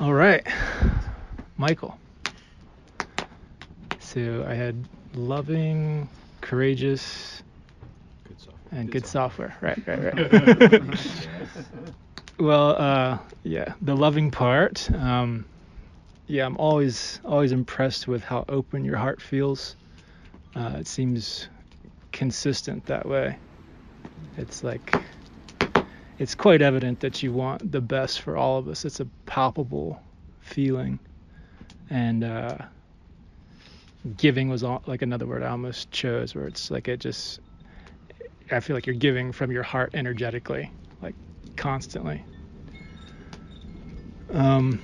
All right, Michael. So I had loving, courageous, Good software. and good, software. Right, right, right. well, uh, yeah, the loving part. Um, yeah, I'm always always impressed with how open your heart feels. Uh, it seems consistent that way. It's like it's quite evident that you want the best for all of us. It's a palpable feeling, and uh, giving was all, like another word I almost chose, where it's like it just I feel like you're giving from your heart energetically, like constantly. Um,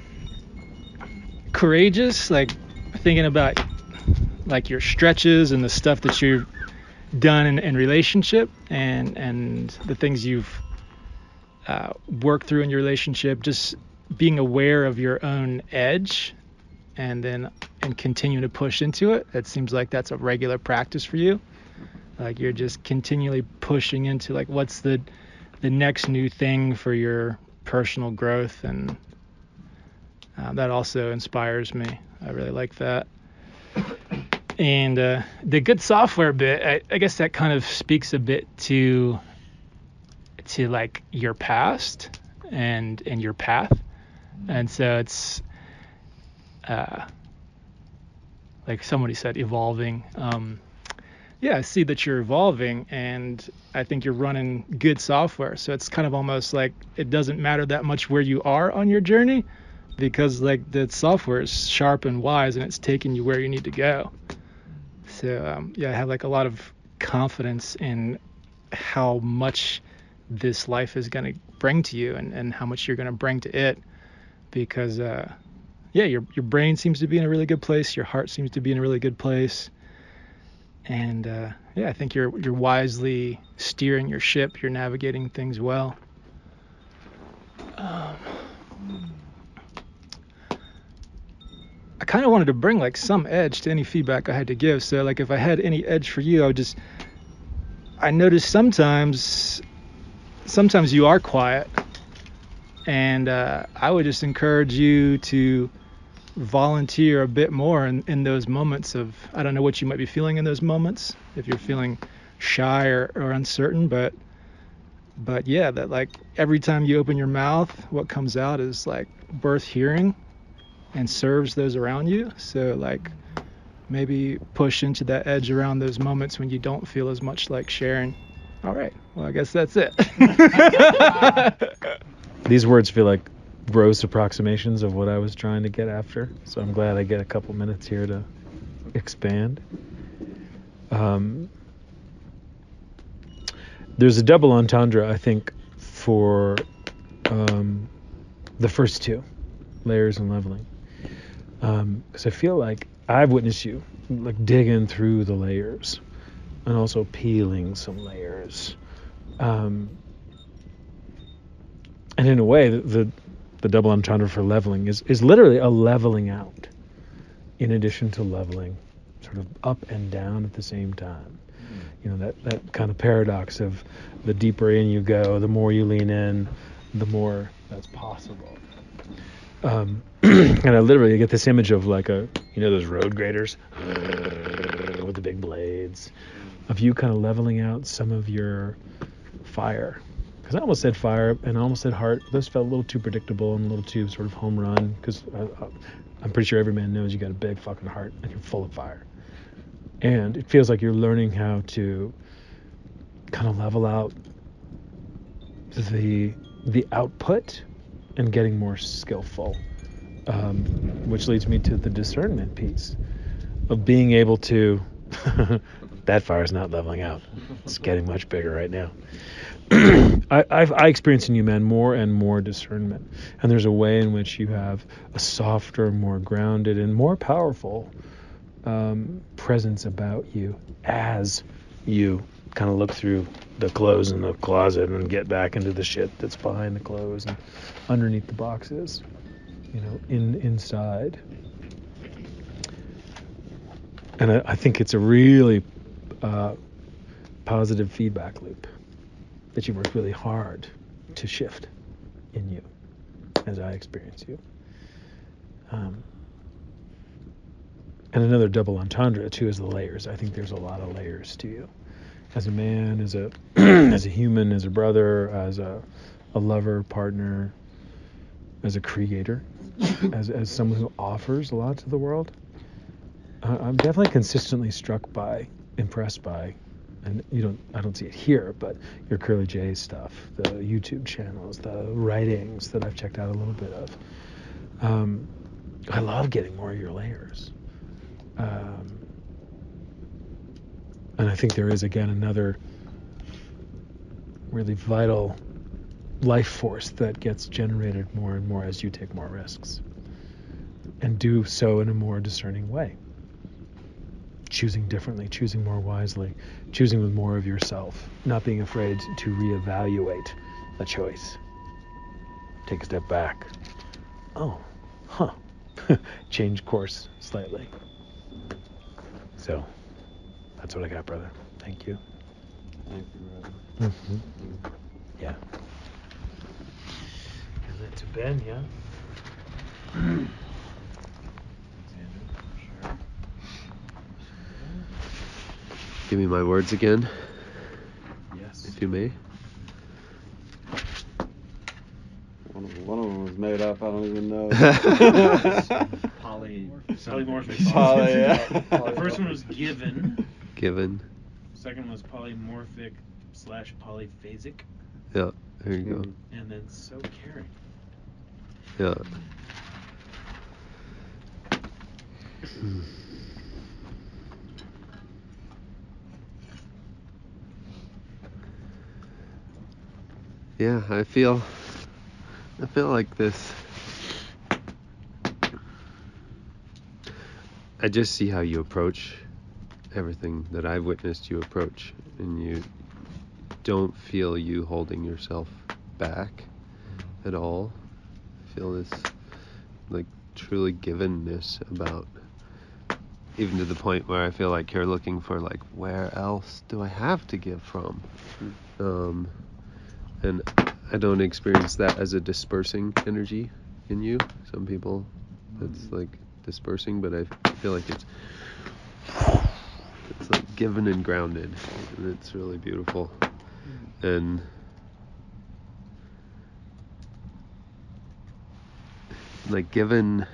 courageous, like thinking about like your stretches and the stuff that you've done in, in relationship and and the things you've uh, worked through in your relationship. Just being aware of your own edge and then and continue to push into it. It seems like that's a regular practice for you like you're just continually pushing into like what's the the next new thing for your personal growth and uh, that also inspires me i really like that and uh, the good software bit I, I guess that kind of speaks a bit to to like your past and and your path and so it's uh like somebody said evolving um yeah, I see that you're evolving and I think you're running good software. So it's kind of almost like it doesn't matter that much where you are on your journey because like the software is sharp and wise and it's taking you where you need to go. So um, yeah, I have like a lot of confidence in how much this life is going to bring to you and, and how much you're going to bring to it because uh, yeah, your your brain seems to be in a really good place, your heart seems to be in a really good place and uh, yeah, I think you're you're wisely steering your ship. You're navigating things well. Um, I kind of wanted to bring like some edge to any feedback I had to give. So like if I had any edge for you, I would just I noticed sometimes sometimes you are quiet, and uh, I would just encourage you to volunteer a bit more in, in those moments of I don't know what you might be feeling in those moments if you're feeling shy or, or uncertain but but yeah that like every time you open your mouth what comes out is like worth hearing and serves those around you. So like maybe push into that edge around those moments when you don't feel as much like sharing. All right well i guess that's it These words feel like gross approximations of what I was trying to get after. So I'm glad I get a couple minutes here to expand. Um, there's a double entendre, I think, for um, the first two layers and leveling. Because I feel like I've witnessed you like digging through the layers and also peeling some layers. Um, and in a way, the, the the double entendre for leveling is is literally a leveling out, in addition to leveling, sort of up and down at the same time. You know that that kind of paradox of the deeper in you go, the more you lean in, the more that's possible. Um, and I literally get this image of like a you know those road graders with the big blades, of you kind of leveling out some of your fire because I almost said fire and I almost said heart. Those felt a little too predictable and a little too sort of home run because I'm pretty sure every man knows you got a big fucking heart and you're full of fire. And it feels like you're learning how to kind of level out the the output and getting more skillful, um, which leads me to the discernment piece of being able to. that fire is not leveling out. It's getting much bigger right now. I, I've, I experience in you, man, more and more discernment. And there's a way in which you have a softer, more grounded, and more powerful um, presence about you as you kind of look through the clothes in the closet and get back into the shit that's behind the clothes and underneath the boxes, you know, in inside. And I, I think it's a really uh, positive feedback loop that you worked really hard to shift in you as I experience you. Um, and another double entendre too is the layers. I think there's a lot of layers to you, as a man, as a as a human, as a brother, as a a lover, partner, as a creator, as as someone who offers a lot to the world. I'm definitely consistently struck by, impressed by, and you don't I don't see it here, but your Curly J stuff, the YouTube channels, the writings that I've checked out a little bit of. Um, I love getting more of your layers. Um, and I think there is again another really vital life force that gets generated more and more as you take more risks and do so in a more discerning way choosing differently choosing more wisely choosing with more of yourself not being afraid to reevaluate a choice. Take a step back. Oh huh. Change course slightly. So that's what i got brother. Thank you. Thank you, brother. hmm yeah. Give it to ben yeah Give me my words again, yes if you may. One of, one of them was made up. I don't even know. Poly, polymorphic. Poly, yeah. The first one was given. Given. Second was polymorphic slash polyphasic, Yeah, there you go. and then so caring. Yeah. Yeah, I feel I feel like this I just see how you approach everything that I've witnessed you approach and you don't feel you holding yourself back at all. I feel this like truly givenness about even to the point where I feel like you're looking for like where else do I have to give from? Um and I don't experience that as a dispersing energy in you. Some people it's mm. like dispersing, but I feel like it's it's like given and grounded and it's really beautiful. Mm. And like given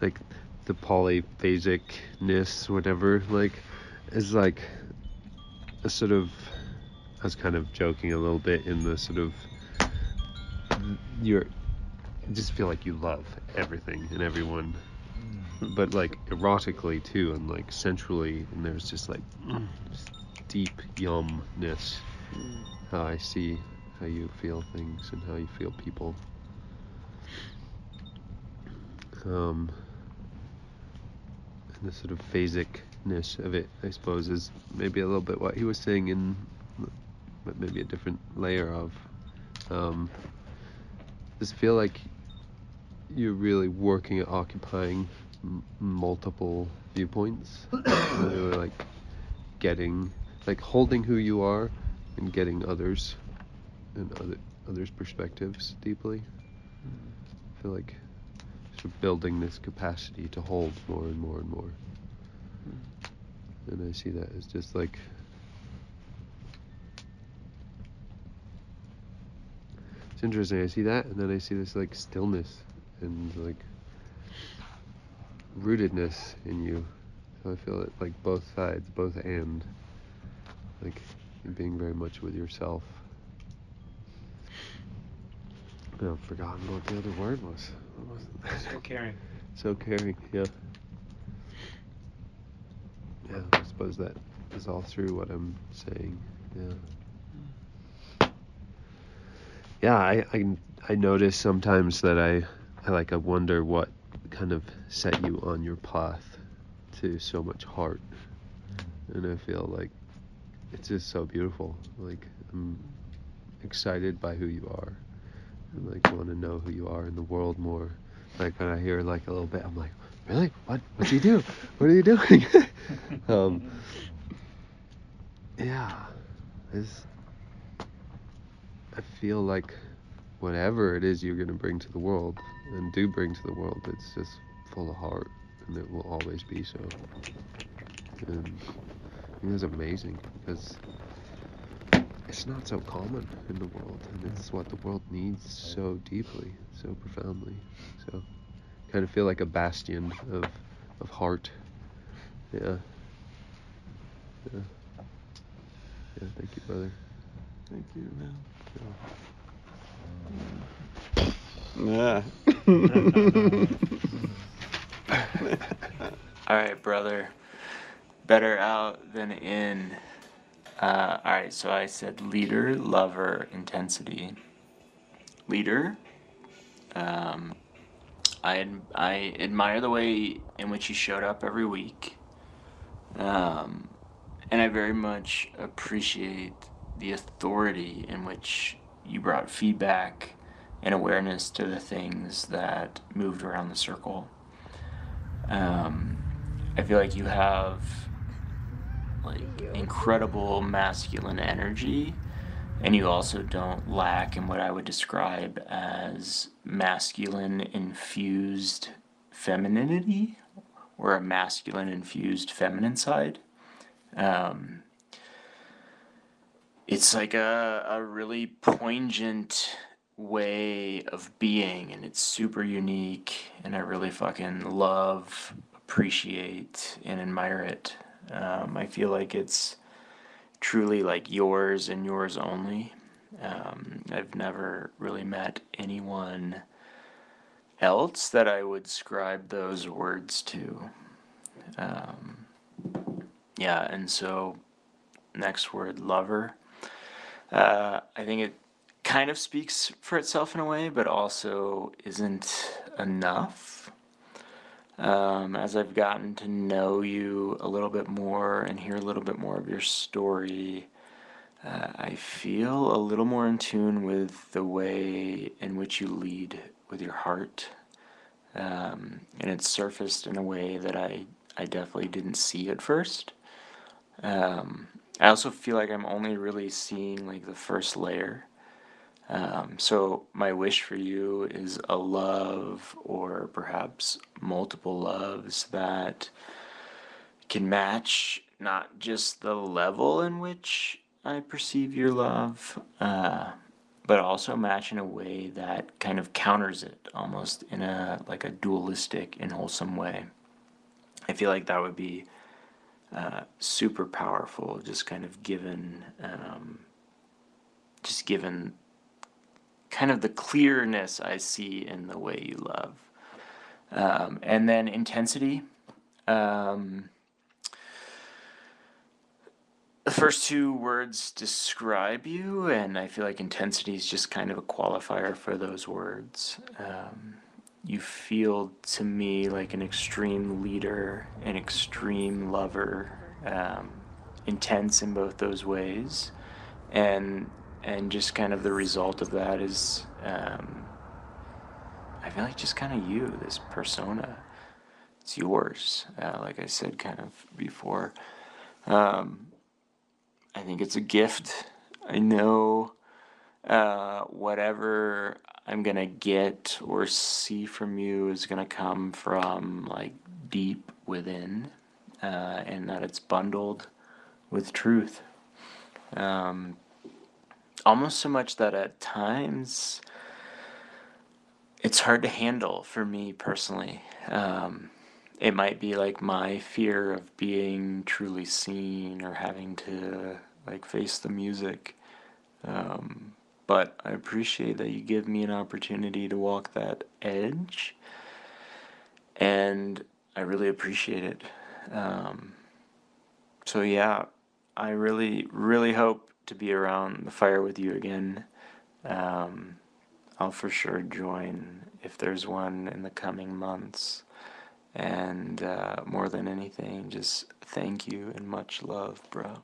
like the polyphasicness whatever like is like a sort of I was kind of joking a little bit in the sort of you're I just feel like you love everything and everyone but like erotically too and like sensually and there's just like just deep yumness. How I see how you feel things and how you feel people. Um and the sort of phasicness of it I suppose is maybe a little bit what he was saying in but maybe a different layer of um just feel like you're really working at occupying m- multiple viewpoints? Really like getting like holding who you are and getting others and other others perspectives deeply? I feel like sort of building this capacity to hold more and more and more. And I see that as just like it's interesting I see that and then I see this like stillness and like rootedness in you so I feel it like both sides both and like being very much with yourself I've forgotten what the other word was. Was it? So caring. So caring, yeah. Yeah, I suppose that is all through what I'm saying. Yeah. Yeah, I, I I notice sometimes that I I like I wonder what kind of set you on your path to so much heart. And I feel like it's just so beautiful. Like I'm excited by who you are. And like want to know who you are in the world more. Like when I hear like a little bit, I'm like, really? What? What do you do? What are you doing? um, yeah, it's, I feel like whatever it is you're gonna bring to the world and do bring to the world, it's just full of heart, and it will always be so. And I think it's amazing because it's not so common in the world, and it's what the world needs so deeply, so profoundly. So, kind of feel like a bastion of of heart. Yeah. Yeah. Yeah. Thank you, brother. Thank you, man. Yeah. All right, brother. Better out than in. Uh, all right, so I said leader, lover, intensity. Leader. Um, I I admire the way in which you showed up every week. Um, and I very much appreciate the authority in which you brought feedback and awareness to the things that moved around the circle. Um, I feel like you have like incredible masculine energy, and you also don't lack in what I would describe as masculine infused femininity or a masculine infused feminine side. Um, it's like a, a really poignant way of being and it's super unique and i really fucking love appreciate and admire it. Um, i feel like it's truly like yours and yours only. Um, i've never really met anyone else that i would scribe those words to. Um, yeah and so next word lover uh, i think it kind of speaks for itself in a way, but also isn't enough. Um, as I've gotten to know you a little bit more and hear a little bit more of your story, uh, I feel a little more in tune with the way in which you lead with your heart. Um, and it's surfaced in a way that I, I definitely didn't see at first. Um, I also feel like I'm only really seeing like the first layer. Um, so, my wish for you is a love, or perhaps multiple loves, that can match not just the level in which I perceive your love, uh, but also match in a way that kind of counters it, almost in a like a dualistic and wholesome way. I feel like that would be uh, super powerful, just kind of given, um, just given kind of the clearness I see in the way you love. Um, and then intensity. Um, the first two words describe you, and I feel like intensity is just kind of a qualifier for those words. Um, you feel to me like an extreme leader, an extreme lover, um, intense in both those ways. And and just kind of the result of that is um, I feel like just kind of you, this persona. It's yours, uh, like I said kind of before. Um, I think it's a gift. I know uh, whatever I'm gonna get or see from you is gonna come from like deep within, uh, and that it's bundled with truth. Um, almost so much that at times it's hard to handle for me personally. Um, it might be like my fear of being truly seen or having to like face the music. Um, but I appreciate that you give me an opportunity to walk that edge, and I really appreciate it. Um, so yeah, I really, really hope to be around the fire with you again. Um, I'll for sure join if there's one in the coming months. And uh, more than anything, just thank you and much love, bro.